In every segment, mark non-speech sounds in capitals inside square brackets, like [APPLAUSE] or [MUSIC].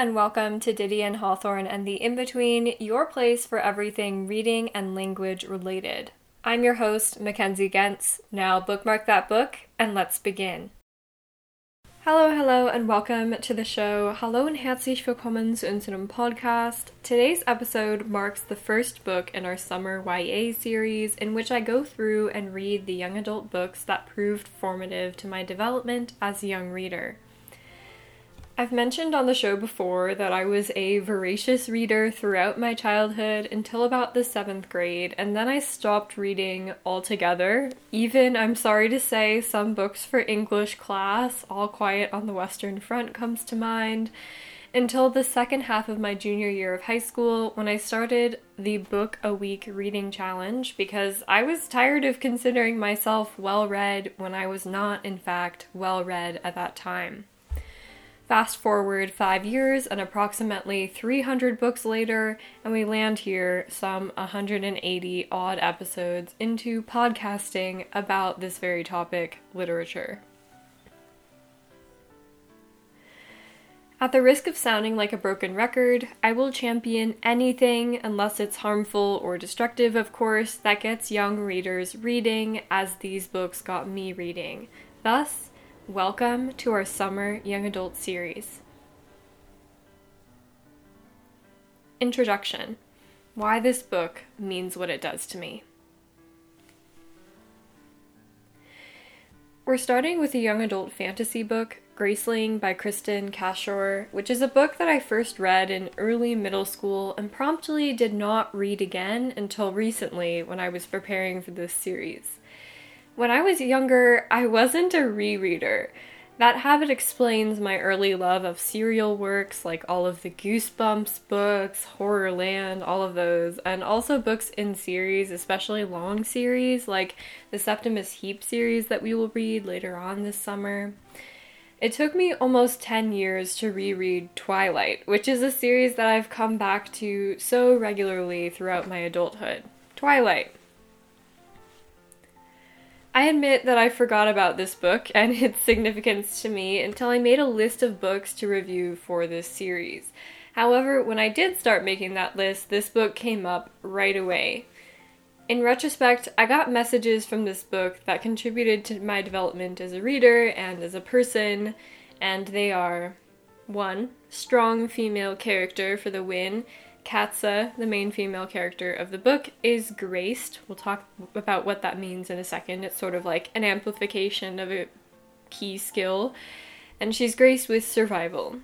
and welcome to Didion and Hawthorne and the In Between, your place for everything reading and language related. I'm your host, Mackenzie Gentz. Now bookmark that book and let's begin. Hello, hello, and welcome to the show. Hallo und herzlich willkommen zu unserem Podcast. Today's episode marks the first book in our summer YA series, in which I go through and read the young adult books that proved formative to my development as a young reader. I've mentioned on the show before that I was a voracious reader throughout my childhood until about the seventh grade, and then I stopped reading altogether. Even, I'm sorry to say, some books for English class, All Quiet on the Western Front comes to mind, until the second half of my junior year of high school when I started the Book a Week reading challenge because I was tired of considering myself well read when I was not, in fact, well read at that time. Fast forward five years and approximately 300 books later, and we land here some 180 odd episodes into podcasting about this very topic literature. At the risk of sounding like a broken record, I will champion anything, unless it's harmful or destructive, of course, that gets young readers reading, as these books got me reading. Thus, Welcome to our summer young adult series. Introduction Why this book means what it does to me. We're starting with a young adult fantasy book, Graceling by Kristen Cashore, which is a book that I first read in early middle school and promptly did not read again until recently when I was preparing for this series. When I was younger, I wasn't a rereader. That habit explains my early love of serial works like all of the Goosebumps books, Horrorland, all of those, and also books in series, especially long series like the Septimus Heap series that we will read later on this summer. It took me almost 10 years to reread Twilight, which is a series that I've come back to so regularly throughout my adulthood. Twilight. I admit that I forgot about this book and its significance to me until I made a list of books to review for this series. However, when I did start making that list, this book came up right away. In retrospect, I got messages from this book that contributed to my development as a reader and as a person, and they are 1. Strong female character for the win, Katsa, the main female character of the book, is graced. We'll talk about what that means in a second. It's sort of like an amplification of a key skill. And she's graced with survival.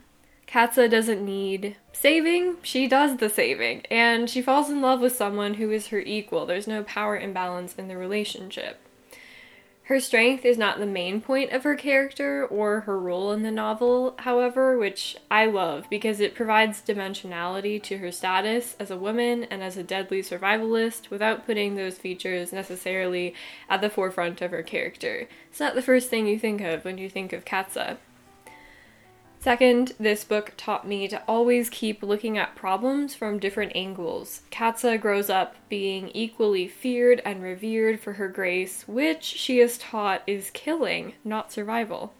Katsa doesn't need saving, she does the saving. And she falls in love with someone who is her equal. There's no power imbalance in the relationship. Her strength is not the main point of her character or her role in the novel, however, which I love because it provides dimensionality to her status as a woman and as a deadly survivalist without putting those features necessarily at the forefront of her character. It's not the first thing you think of when you think of Katsa. Second, this book taught me to always keep looking at problems from different angles. Katsa grows up being equally feared and revered for her grace, which she is taught is killing, not survival.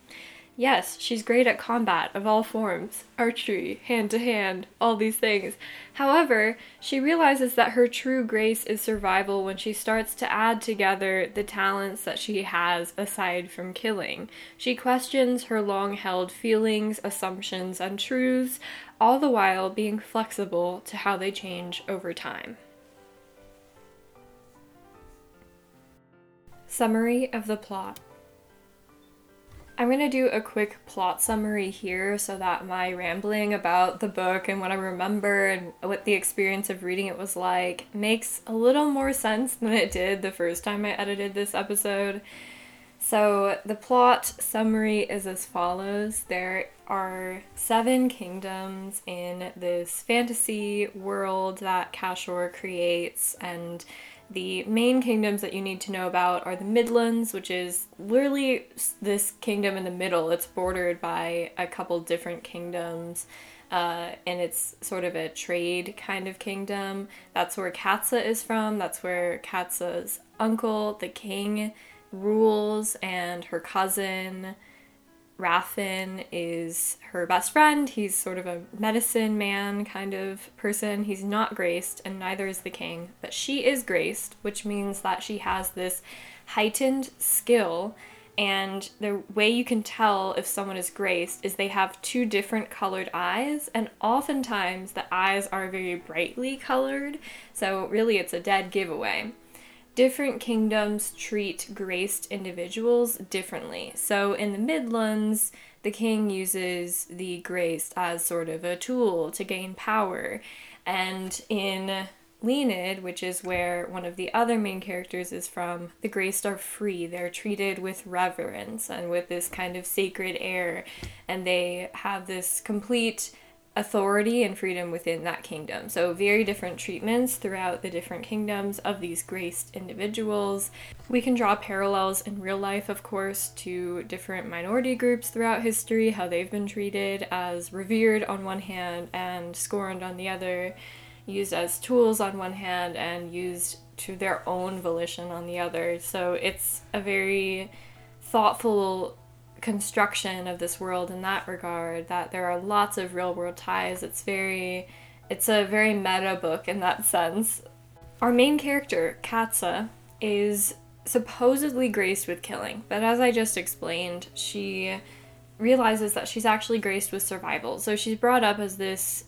Yes, she's great at combat of all forms archery, hand to hand, all these things. However, she realizes that her true grace is survival when she starts to add together the talents that she has aside from killing. She questions her long held feelings, assumptions, and truths, all the while being flexible to how they change over time. Summary of the plot I'm going to do a quick plot summary here so that my rambling about the book and what I remember and what the experience of reading it was like makes a little more sense than it did the first time I edited this episode. So, the plot summary is as follows There are seven kingdoms in this fantasy world that Cashore creates, and the main kingdoms that you need to know about are the Midlands, which is literally this kingdom in the middle. It's bordered by a couple different kingdoms. Uh, and it's sort of a trade kind of kingdom. That's where Katsa is from. That's where Katsa's uncle, the king, rules, and her cousin Raffin is her best friend. He's sort of a medicine man kind of person. He's not graced, and neither is the king, but she is graced, which means that she has this heightened skill. And the way you can tell if someone is graced is they have two different colored eyes, and oftentimes the eyes are very brightly colored, so really it's a dead giveaway different kingdoms treat graced individuals differently. So in the Midlands, the king uses the graced as sort of a tool to gain power. And in Lienid, which is where one of the other main characters is from, the graced are free. They're treated with reverence and with this kind of sacred air, and they have this complete authority and freedom within that kingdom. So, very different treatments throughout the different kingdoms of these graced individuals. We can draw parallels in real life, of course, to different minority groups throughout history, how they've been treated as revered on one hand and scorned on the other, used as tools on one hand and used to their own volition on the other. So, it's a very thoughtful construction of this world in that regard that there are lots of real world ties. It's very it's a very meta book in that sense. Our main character katsa is supposedly graced with killing but as i just explained she realizes that she's actually graced with survival. So she's brought up as this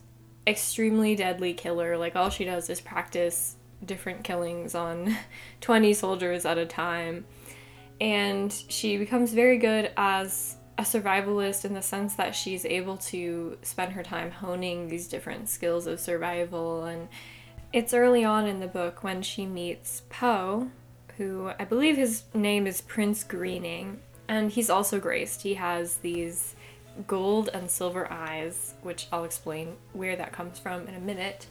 extremely deadly killer like all she does is practice different killings on [LAUGHS] 20 soldiers at a time and she becomes very good as a survivalist in the sense that she's able to spend her time honing these different skills of survival and it's early on in the book when she meets Po, who I believe his name is Prince Greening, and he's also graced. He has these gold and silver eyes, which I'll explain where that comes from in a minute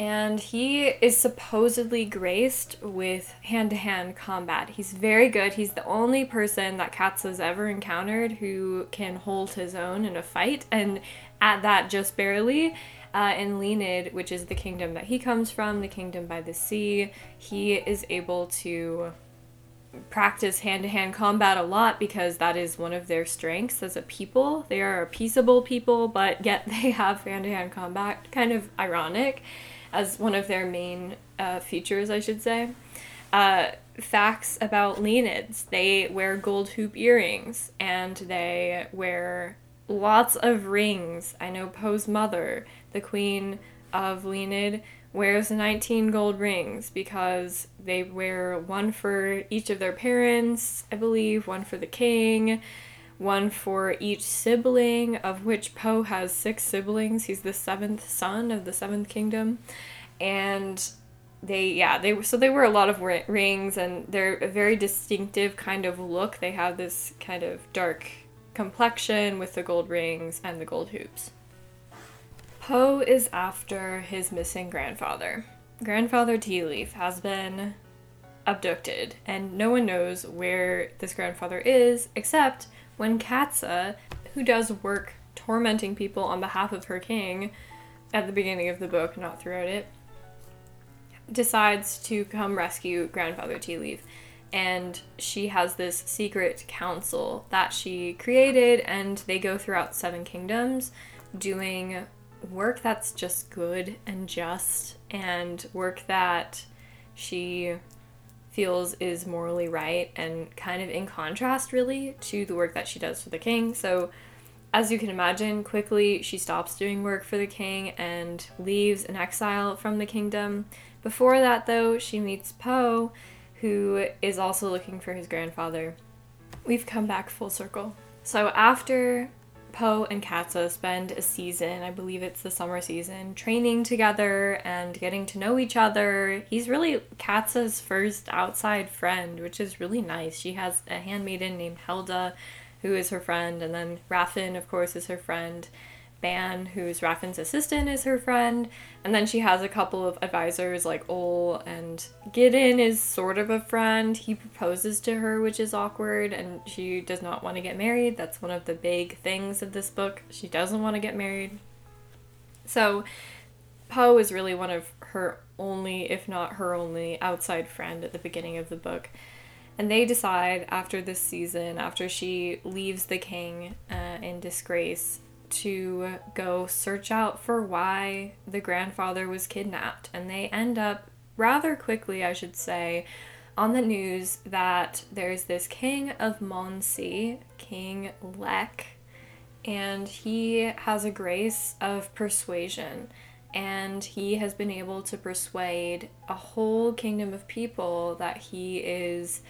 and he is supposedly graced with hand to hand combat. He's very good. He's the only person that Katsa has ever encountered who can hold his own in a fight, and at that, just barely. Uh, in Lienid, which is the kingdom that he comes from, the kingdom by the sea, he is able to practice hand to hand combat a lot because that is one of their strengths as a people. They are a peaceable people, but yet [LAUGHS] they have hand to hand combat. Kind of ironic as one of their main uh, features, I should say. Uh, facts about Lienids they wear gold hoop earrings and they wear lots of rings. I know Po's mother, the queen of Lienid, wears 19 gold rings because they wear one for each of their parents, I believe, one for the king, one for each sibling, of which Po has six siblings. He's the seventh son of the seventh kingdom. And they, yeah, they so they wear a lot of rings and they're a very distinctive kind of look. They have this kind of dark complexion with the gold rings and the gold hoops. Po is after his missing grandfather. Grandfather Tealiff has been abducted, and no one knows where this grandfather is except when Katsa, who does work tormenting people on behalf of her king at the beginning of the book, not throughout it, decides to come rescue Grandfather Tealiff. And she has this secret council that she created, and they go throughout seven kingdoms doing work that's just good and just, and work that she feels is morally right and kind of in contrast, really, to the work that she does for the king. So, as you can imagine, quickly she stops doing work for the king and leaves in exile from the kingdom. Before that, though, she meets Po, who is also looking for his grandfather. We've come back full circle. So, after Po and Katsa spend a season, I believe it's the summer season, training together and getting to know each other. He's really Katsa's first outside friend, which is really nice. She has a handmaiden named Helda, who is her friend, and then Raffin, of course, is her friend. Bann, who's Raffin's assistant, is her friend. And then she has a couple of advisors like Oll and Gideon is sort of a friend. He proposes to her, which is awkward, and she does not want to get married. That's one of the big things of this book. She doesn't want to get married. So Po is really one of her only, if not her only, outside friend at the beginning of the book. And they decide after this season, after she leaves the king uh, in disgrace, to go search out for why the grandfather was kidnapped. And they end up rather quickly, I should say, on the news that there's this king of Monsea, King Leck, and he has a grace of persuasion. And he has been able to persuade a whole kingdom of people that he is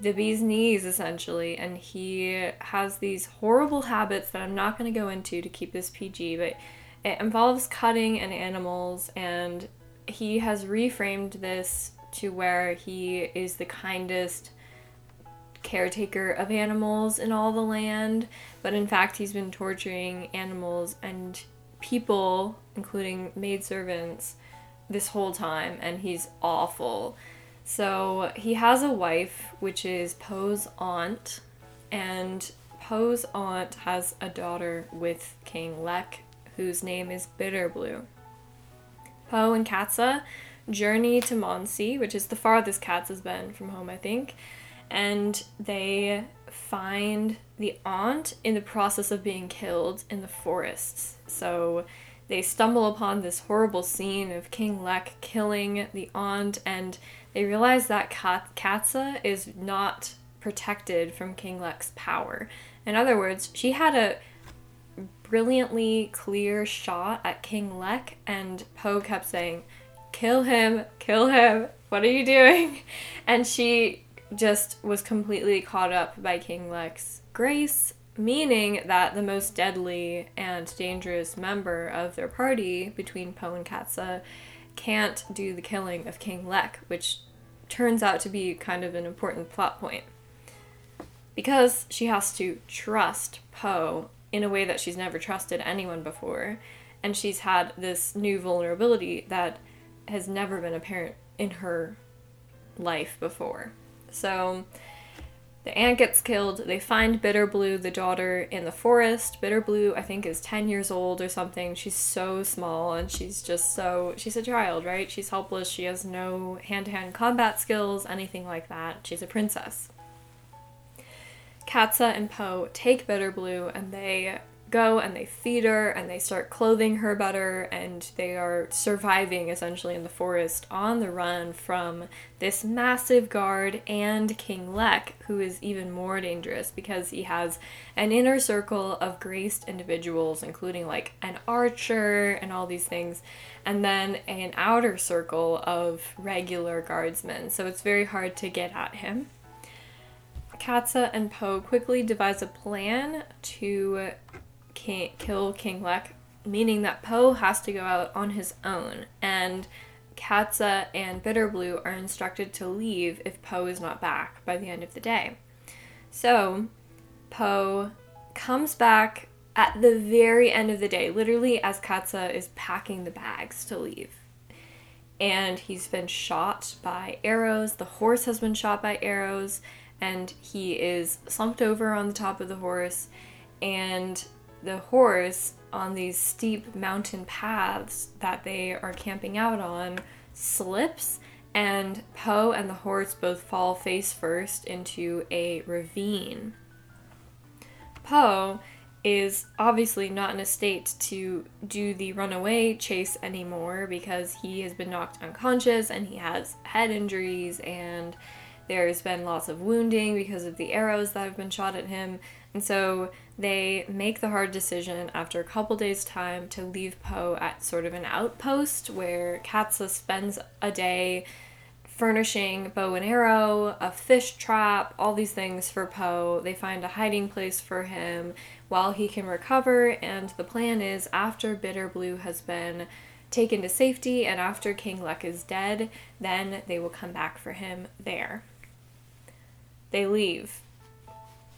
the bee's knees essentially and he has these horrible habits that I'm not going to go into to keep this PG but it involves cutting and animals and he has reframed this to where he is the kindest caretaker of animals in all the land but in fact he's been torturing animals and people including maidservants this whole time and he's awful so he has a wife, which is Po's aunt, and Po's aunt has a daughter with King Leck, whose name is Bitterblue. Po and Katsa journey to Monsea, which is the farthest Katsa has been from home, I think, and they find the aunt in the process of being killed in the forests. So they stumble upon this horrible scene of King Leck killing the aunt and they realize that Katsa is not protected from King Leck's power. In other words, she had a brilliantly clear shot at King Leck, and Po kept saying, Kill him, kill him, what are you doing? [LAUGHS] And she just was completely caught up by King Leck's grace, meaning that the most deadly and dangerous member of their party between Po and Katsa can't do the killing of King Leck, which turns out to be kind of an important plot point. Because she has to trust Po in a way that she's never trusted anyone before, and she's had this new vulnerability that has never been apparent in her life before. So the aunt gets killed. They find Bitterblue, the daughter, in the forest. Bitterblue, I think, is 10 years old or something. She's so small and she's just so. She's a child, right? She's helpless. She has no hand to hand combat skills, anything like that. She's a princess. Katsa and Po take Bitterblue and they go and they feed her and they start clothing her better and they are surviving essentially in the forest on the run from this massive guard and King Leck, who is even more dangerous because he has an inner circle of graced individuals, including like an archer and all these things, and then an outer circle of regular guardsmen. So it's very hard to get at him. Katsa and Po quickly devise a plan to king, kill King Leck, meaning that Po has to go out on his own, and Katsa and Bitterblue are instructed to leave if Po is not back by the end of the day. So, Po comes back at the very end of the day, literally as Katsa is packing the bags to leave. And he's been shot by arrows, the horse has been shot by arrows, and he is slumped over on the top of the horse, and the horse on these steep mountain paths that they are camping out on slips and Po and the horse both fall face first into a ravine. Po is obviously not in a state to do the runaway chase anymore because he has been knocked unconscious and he has head injuries and there's been lots of wounding because of the arrows that have been shot at him. And so they make the hard decision after a couple days' time to leave Po at sort of an outpost where Katsa spends a day furnishing bow and arrow, a fish trap, all these things for Po. They find a hiding place for him while he can recover, and the plan is after Bitterblue has been taken to safety and after King Leck is dead, then they will come back for him there. They leave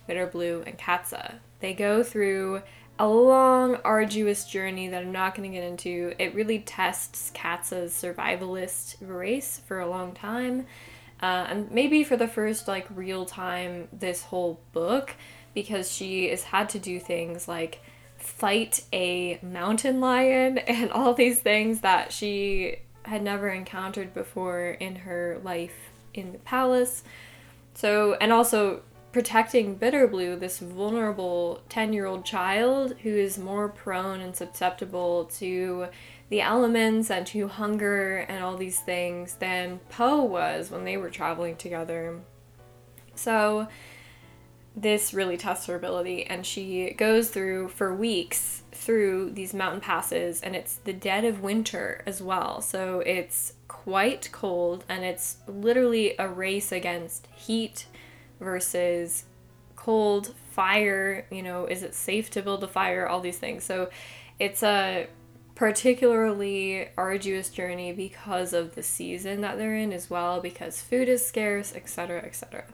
Bitterblue and Katsa they go through a long, arduous journey that I'm not going to get into. It really tests Katsa's survivalist race for a long time. Uh, and maybe for the first like real time this whole book because she has had to do things like fight a mountain lion [LAUGHS] and all these things that she had never encountered before in her life in the palace. So, and also protecting Bitterblue, this vulnerable 10 year old child who is more prone and susceptible to the elements and to hunger and all these things than Po was when they were traveling together. So, this really tests her ability, and she goes through for weeks through these mountain passes, and it's the dead of winter as well. So, it's quite cold, and it's literally a race against heat versus cold, fire. You know, is it safe to build a fire? All these things. So, it's a particularly arduous journey because of the season that they're in as well because food is scarce etc etc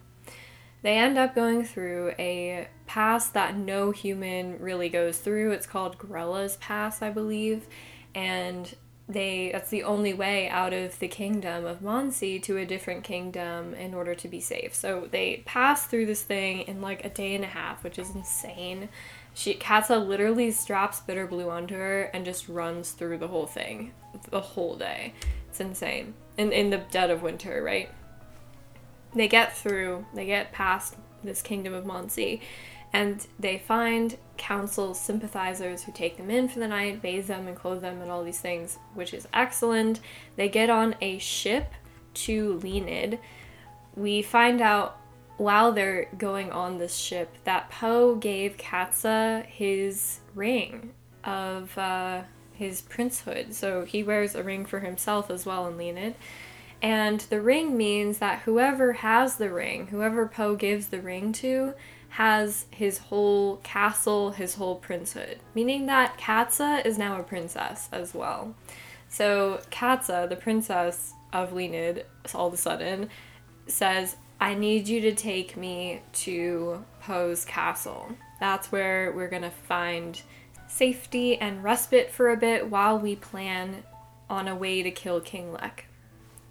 they end up going through a pass that no human really goes through it's called Grella's pass i believe and they that's the only way out of the kingdom of Monsea to a different kingdom in order to be safe so they pass through this thing in like a day and a half which is insane she Katsa literally straps Bitterblue onto her and just runs through the whole thing, the whole day. It's insane. In in the dead of winter, right? They get through. They get past this kingdom of Monsea, and they find council sympathizers who take them in for the night, bathe them, and clothe them, and all these things, which is excellent. They get on a ship to Lienid. We find out while they're going on this ship that Po gave Katsa his ring of uh, his princehood. So he wears a ring for himself as well in Lienid. And the ring means that whoever has the ring, whoever Po gives the ring to, has his whole castle, his whole princehood. Meaning that Katsa is now a princess as well. So Katsa, the princess of Lienid, all of a sudden says, I need you to take me to Po's castle. That's where we're to find safety and respite for a bit while we plan on a way to kill King Leck.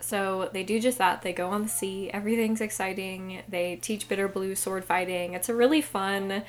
So they do just that. They go on the sea. Everything's exciting. They teach Bitterblue sword fighting. It's a really fun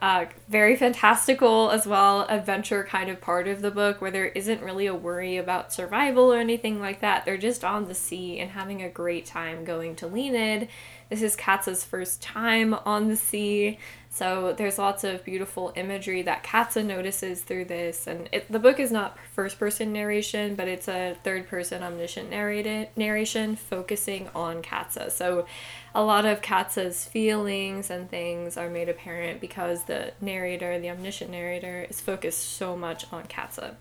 uh, very fantastical as well, adventure kind of part of the book where there isn't really a worry about survival or anything like that. They're just on the sea and having a great time going to Lienid. This is Katsa's first time on the sea, so there's lots of beautiful imagery that Katsa notices through this. And it, the book is not first person narration, but it's a third person omniscient narrated, narration focusing on Katsa. So a lot of Katsa's feelings and things are made apparent because the narrator, the omniscient narrator, is focused so much on Katsa.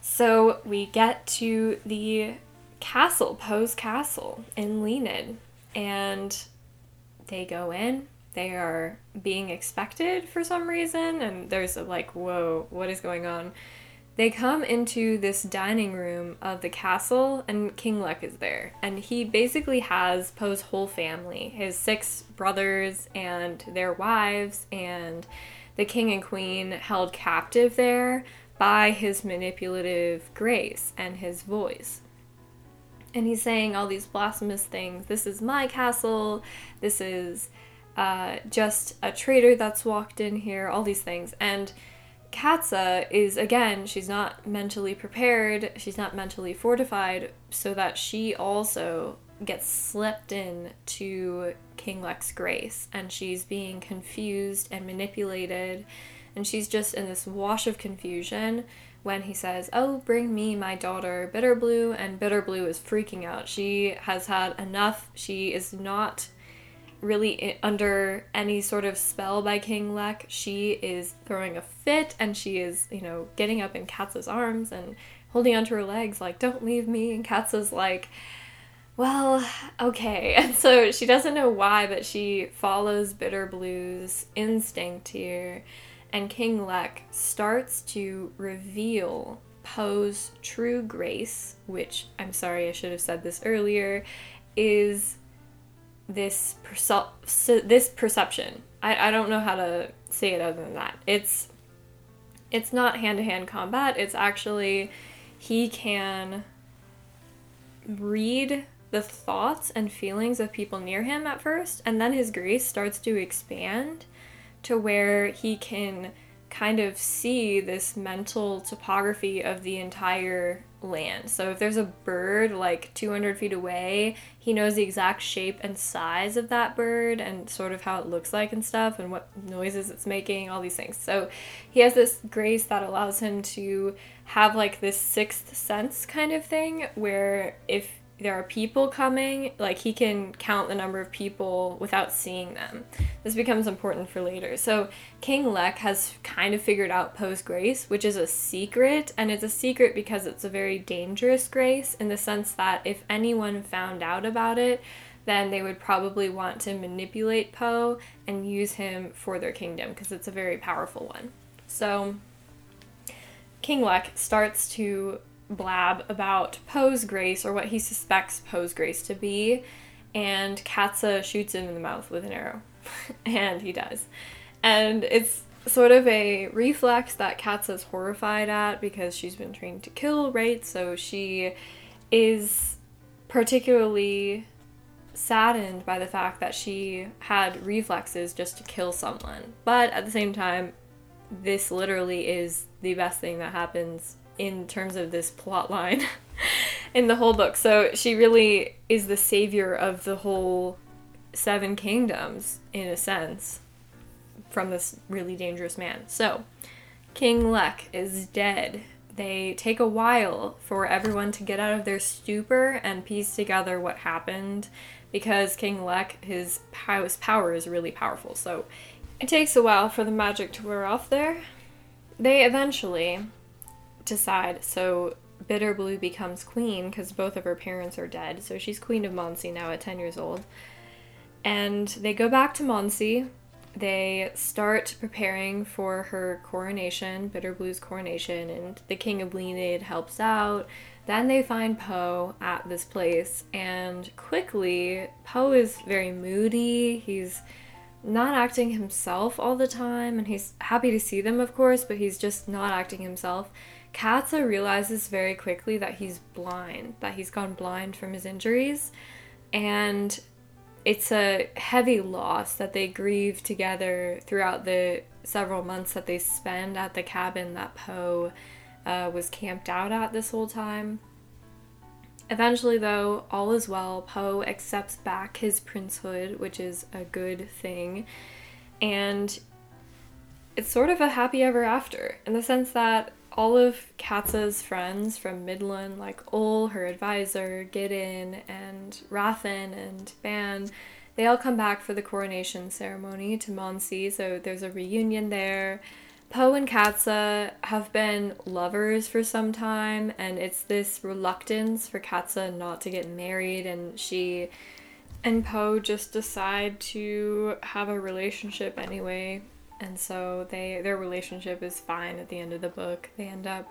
So we get to the castle, Po's castle in Lienid, and they go in. They are being expected for some reason, and there's like, whoa, what is going on? They come into this dining room of the castle, and King Leck is there. And he basically has Po's whole family his six brothers and their wives, and the king and queen held captive there by his manipulative grace and his voice. And he's saying all these blasphemous things. This is my castle. This is uh, just a traitor that's walked in here. All these things. And Katsa is again, she's not mentally prepared, she's not mentally fortified, so that she also gets slipped in to King Leck's grace and she's being confused and manipulated and she's just in this wash of confusion when he says, "Oh, bring me my daughter Bitterblue," and Bitterblue is freaking out. She has had enough. She is not really under any sort of spell by King Leck. She is throwing a fit and she is, you know, getting up in Katsa's arms and holding onto her legs, like, don't leave me. And Katsa's like, well, okay. [LAUGHS] And so she doesn't know why, but she follows Bitterblue's instinct here. And King Leck starts to reveal Po's true grace, which I'm sorry I should have said this earlier, is this this perception. I, I don't know how to say it other than that. It's it's not hand to hand combat. It's actually he can read the thoughts and feelings of people near him at first, and then his grace starts to expand to where he can kind of see this mental topography of the entire land. So if there's a bird like 200 feet away, he knows the exact shape and size of that bird and sort of how it looks like and stuff and what noises it's making, all these things. So he has this grace that allows him to have like this sixth sense kind of thing where if there are people coming, like he can count the number of people without seeing them. This becomes important for later. So King Leck has kind of figured out Po's grace, which is a secret, and it's a secret because it's a very dangerous grace in the sense that if anyone found out about it, then they would probably want to manipulate Po and use him for their kingdom because it's a very powerful one. So King Leck starts to blab about Po's grace or what he suspects Po's grace to be, and Katsa shoots him in the mouth with an arrow. [LAUGHS] and he does. And it's sort of a reflex that Katsa's horrified at because she's been trained to kill, right? So she is particularly saddened by the fact that she had reflexes just to kill someone. But at the same time, this literally is the best thing that happens in terms of this plot line [LAUGHS] in the whole book. So she really is the savior of the whole seven kingdoms in a sense from this really dangerous man. So King Leck is dead. They take a while for everyone to get out of their stupor and piece together what happened because King Leck, his power is really powerful. So it takes a while for the magic to wear off there. They eventually decide. So Bitterblue becomes queen because both of her parents are dead. So she's queen of Monsea now at 10 years old. And they go back to Monsea. They start preparing for her coronation, Bitterblue's coronation, and the King of Lienid helps out. Then they find Po at this place, and quickly, Po is very moody. He's not acting himself all the time, and he's happy to see them, of course, but he's just not acting himself. Katsa realizes very quickly that he's blind, that he's gone blind from his injuries, and it's a heavy loss that they grieve together throughout the several months that they spend at the cabin that Po uh, was camped out at this whole time. Eventually, though, all is well. Po accepts back his princehood, which is a good thing, and it's sort of a happy ever after in the sense that all of Katsa's friends from Midland, like Oll, her advisor, Gideon, and Raffin and Bann, they all come back for the coronation ceremony to Monsea, so there's a reunion there. Po and Katsa have been lovers for some time, and it's this reluctance for Katsa not to get married, and she and Po just decide to have a relationship anyway and so they their relationship is fine at the end of the book. They end up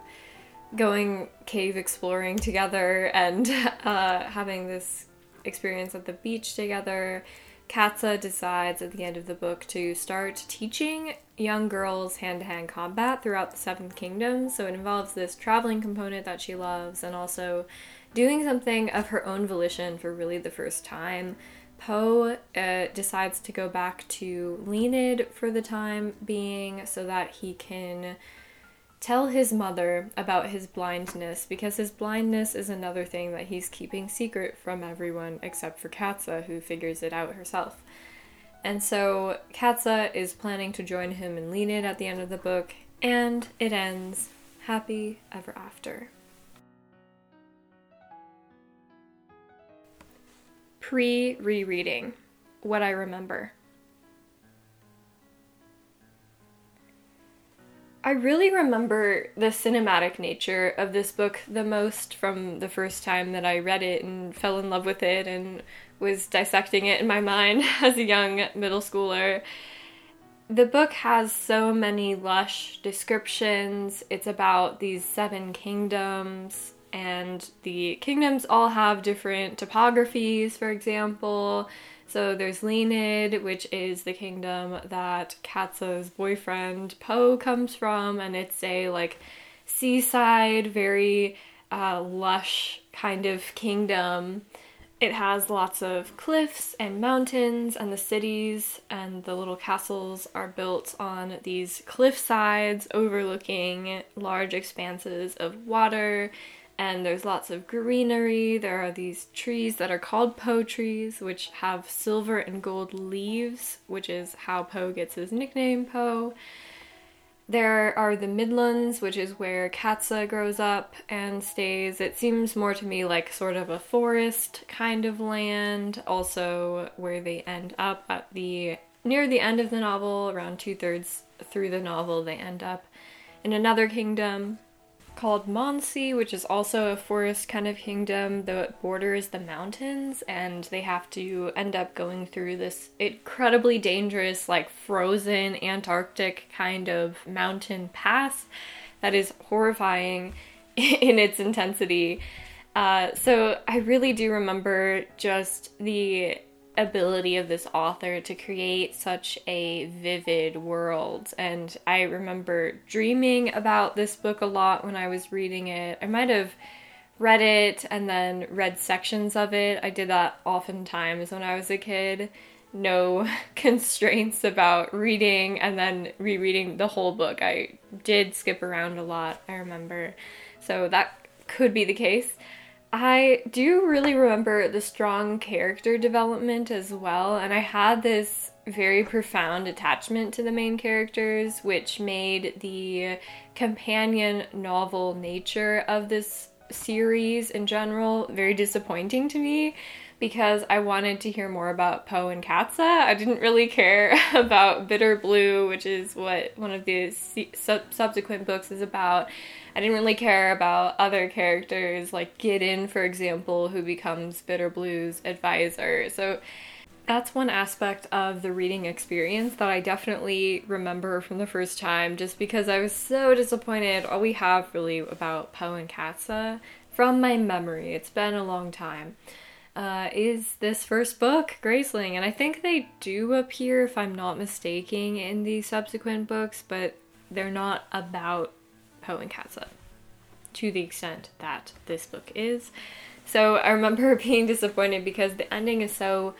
going cave exploring together and [LAUGHS] uh, having this experience at the beach together. Katsa decides at the end of the book to start teaching young girls hand to hand combat throughout the seventh kingdom So it involves this traveling component that she loves and also doing something of her own volition for really the first time. Po uh, decides to go back to Lienid for the time being so that he can tell his mother about his blindness because his blindness is another thing that he's keeping secret from everyone except for Katsa, who figures it out herself. And so Katsa is planning to join him in Lienid at the end of the book, and it ends happy ever after. Pre rereading what I remember. I really remember the cinematic nature of this book the most from the first time that I read it and fell in love with it and was dissecting it in my mind [LAUGHS] as a young middle schooler. The book has so many lush descriptions. It's about these seven kingdoms and the kingdoms all have different topographies, for example. So there's Lienid, which is the kingdom that Katsa's boyfriend Po comes from, and it's a like seaside, very uh, lush kind of kingdom. It has lots of cliffs and mountains, and the cities and the little castles are built on these cliff sides overlooking large expanses of water and there's lots of greenery. There are these trees that are called Po trees, which have silver and gold leaves, which is how Po gets his nickname Po. There are the Midlands, which is where Katsa grows up and stays. It seems more to me like sort of a forest kind of land. Also, where they end up at the near the end of the novel, around two thirds through the novel, they end up in another kingdom called Monsea, which is also a forest kind of kingdom, though it borders the mountains, and they have to end up going through this incredibly dangerous, like frozen Antarctic kind of mountain pass that is horrifying [LAUGHS] in its intensity. Uh, so I really do remember just the ability of this author to create such a vivid world. And I remember dreaming about this book a lot when I was reading it. I might have read it and then read sections of it. I did that oftentimes when I was a kid. No [LAUGHS] constraints about reading and then rereading the whole book. I did skip around a lot, I remember. So that could be the case. I do really remember the strong character development as well, and I had this very profound attachment to the main characters, which made the companion novel nature of this series in general very disappointing to me because I wanted to hear more about Po and Katsa. I didn't really care [LAUGHS] about Bitterblue, which is what one of the subsequent books is about. I didn't really care about other characters like Gideon, for example, who becomes Bitterblue's advisor. So that's one aspect of the reading experience that I definitely remember from the first time just because I was so disappointed. All we have really about Po and Katsa from my memory, it's been a long time, uh, is this first book, Graceling. And I think they do appear, if I'm not mistaken, in the subsequent books, but they're not about Po and Katsa to the extent that this book is. So I remember [LAUGHS] being disappointed because the ending is so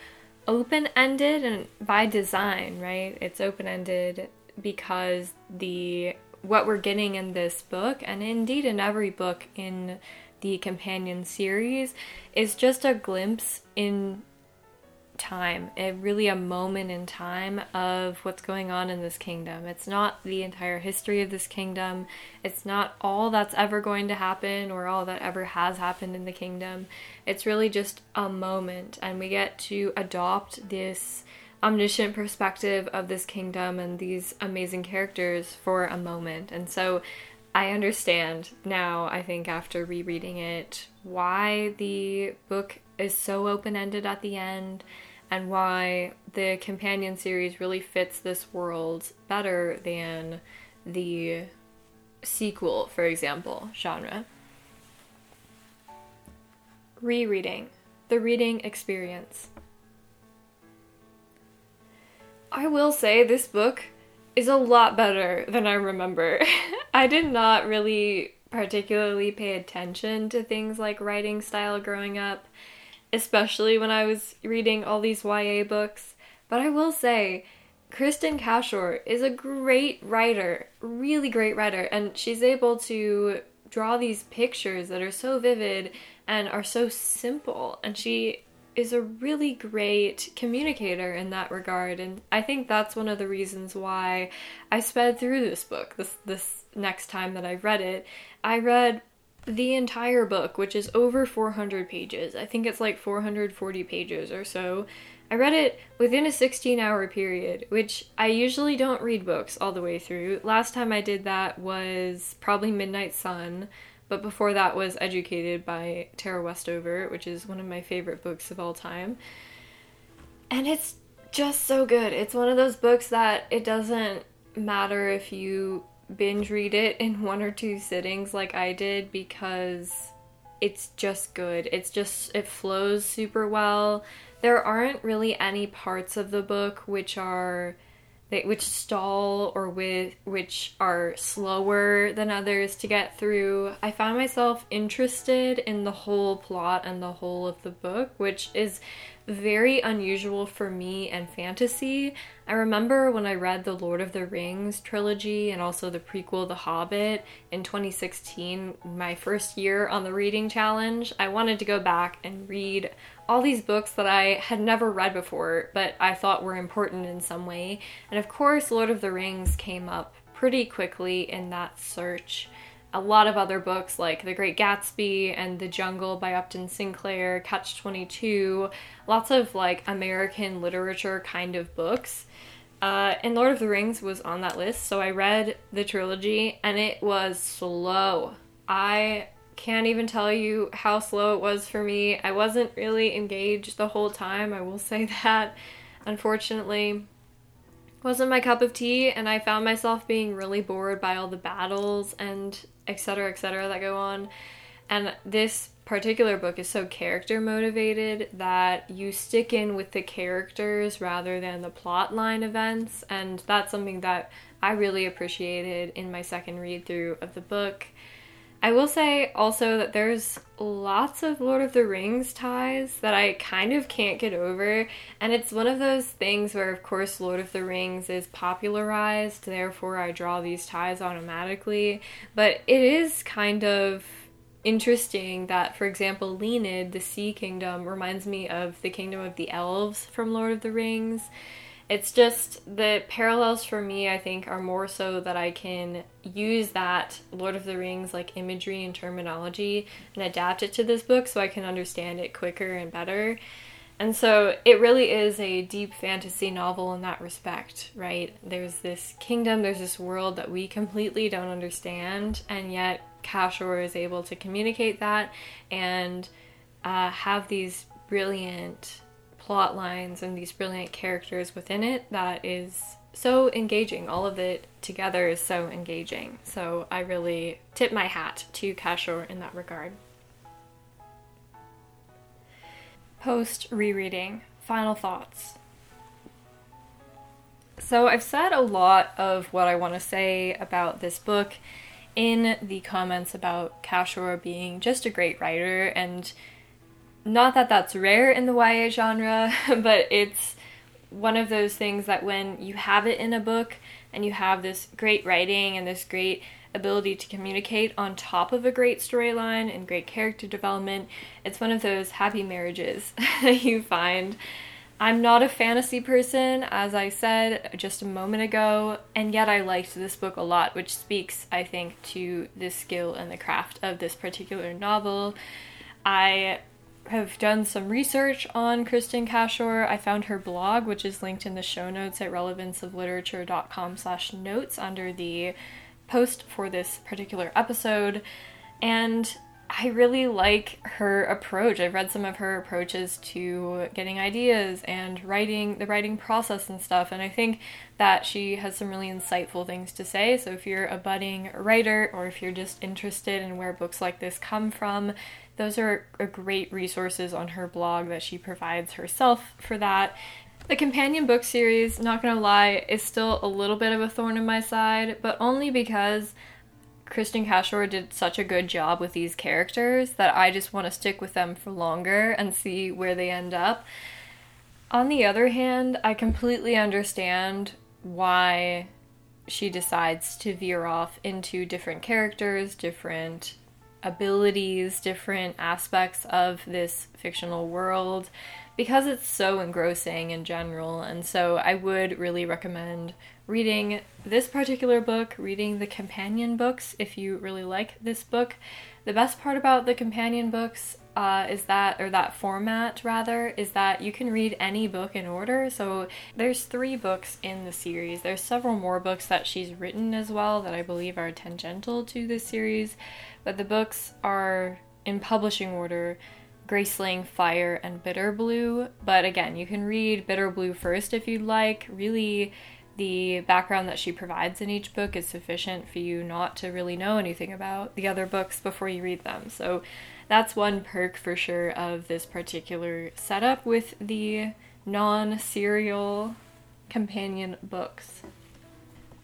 open ended and by design, right? It's open ended because the what we're getting in this book and indeed in every book in the companion series is just a glimpse in time, a, really a moment in time of what's going on in this kingdom. It's not the entire history of this kingdom. It's not all that's ever going to happen or all that ever has happened in the kingdom. It's really just a moment, and we get to adopt this omniscient perspective of this kingdom and these amazing characters for a moment. And so I understand now, I think, after rereading it, why the book is so open ended at the end and why the companion series really fits this world better than the sequel, for example, genre. Rereading the reading experience. I will say this book is a lot better than I remember. [LAUGHS] I did not really particularly pay attention to things like writing style growing up especially when I was reading all these YA books. But I will say, Kristen Cashore is a great writer, really great writer, and she's able to draw these pictures that are so vivid and are so simple. And she is a really great communicator in that regard and I think that's one of the reasons why I sped through this book this this next time that I read it. I read the entire book, which is over 400 pages. I think it's like 440 pages or so. I read it within a 16 hour period, which I usually don't read books all the way through. Last time I did that was probably Midnight Sun, but before that was Educated by Tara Westover, which is one of my favorite books of all time. And it's just so good. It's one of those books that it doesn't matter if you binge read it in one or two sittings like I did because it's just good. It's just, it flows super well. There aren't really any parts of the book which are which stall or with which are slower than others to get through. I found myself interested in the whole plot and the whole of the book, which is very unusual for me and fantasy. I remember when I read the Lord of the Rings trilogy and also the prequel The Hobbit in 2016, my first year on the reading challenge. I wanted to go back and read all these books that I had never read before, but I thought were important in some way. And of course, Lord of the Rings came up pretty quickly in that search a lot of other books like The Great Gatsby and The Jungle by Upton Sinclair, Catch 22, lots of like American literature kind of books. Uh, and Lord of the Rings was on that list, so I read the trilogy and it was slow. I can't even tell you how slow it was for me. I wasn't really engaged the whole time, I will [LAUGHS] say that, unfortunately wasn't my cup of tea and I found myself being really bored by all the battles and etc etc that go on. And this particular book is so character motivated that you stick in with the characters rather than the plot line events and that's something that I really appreciated in my second read through of the book. I will say also that there's lots of Lord of the Rings ties that I kind of can't get over, and it's one of those things where, of course, Lord of the Rings is popularized, therefore, I draw these ties automatically. But it is kind of interesting that, for example, Lienid, the Sea Kingdom, reminds me of the Kingdom of the Elves from Lord of the Rings. It's just the parallels for me, I think, are more so that I can use that Lord of the Rings like imagery and terminology and adapt it to this book so I can understand it quicker and better. And so it really is a deep fantasy novel in that respect, right? There's this kingdom, there's this world that we completely don't understand, and yet Cashore is able to communicate that and uh, have these brilliant plot lines and these brilliant characters within it that is so engaging. All of it together is so engaging. So I really tip my hat to Cashore in that regard. Post rereading, final thoughts. So I've said a lot of what I want to say about this book in the comments about Cashore being just a great writer and not that that's rare in the YA genre, [LAUGHS] but it's one of those things that when you have it in a book and you have this great writing and this great ability to communicate on top of a great storyline and great character development, it's one of those happy marriages [LAUGHS] that you find. I'm not a fantasy person, as I said just a moment ago, and yet I liked this book a lot, which speaks, I think, to the skill and the craft of this particular novel. I have done some research on Kristen Cashore. I found her blog, which is linked in the show notes at relevanceofliterature.com slash notes under the post for this particular episode. And I really like her approach. I've read some of her approaches to getting ideas and writing, the writing process and stuff, and I think that she has some really insightful things to say. So if you're a budding writer or if you're just interested in where books like this come from, those are uh, great resources on her blog that she provides herself for that. The companion book series, not gonna lie, is still a little bit of a thorn in my side, but only because Kristen Cashore did such a good job with these characters that I just want to stick with them for longer and see where they end up. On the other hand, I completely understand why she decides to veer off into different characters, different abilities, different aspects of this fictional world because it's so engrossing in general. And so I would really recommend reading this particular book, reading the companion books if you really like this book. The best part about the companion books uh, is that, or that format rather, is that you can read any book in order. So there's three books in the series. There's several more books that she's written as well that I believe are tangential to this series, but the books are in publishing order. Graceling, Fire, and Bitterblue. But again, you can read Bitterblue first if you'd like. Really, the background that she provides in each book is sufficient for you not to really know anything about the other books before you read them. So that's one perk for sure of this particular setup with the non serial companion books.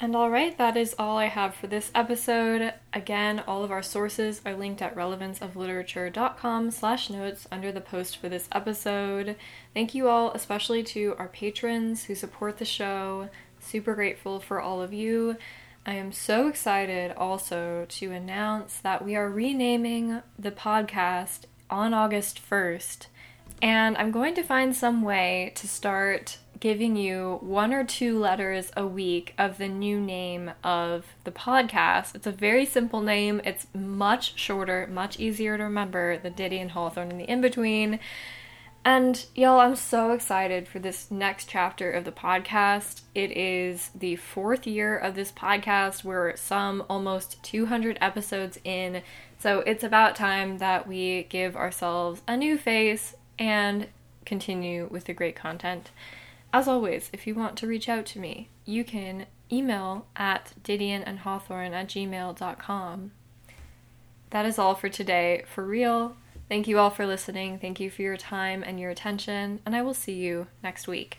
And alright, that is all I have for this episode. Again, all of our sources are linked at relevanceofliterature.com slash notes under the post for this episode. Thank you all, especially to our patrons who support the show. Super grateful for all of you. I am so excited also to announce that we are renaming the podcast on August 1st. And I'm going to find some way to start giving you one or two letters a week of the new name of the podcast. It's a very simple name, it's much shorter, much easier to remember the Didion and Hawthorne in the in between. And y'all, I'm so excited for this next chapter of the podcast. It is the fourth year of this podcast. We're some almost 200 episodes in. So it's about time that we give ourselves a new face and continue with the great content. As always, if you want to reach out to me, you can email at didionandhawthorne at gmail.com. That is all for today. For real, thank you all for listening. Thank you for your time and your attention, and I will see you next week.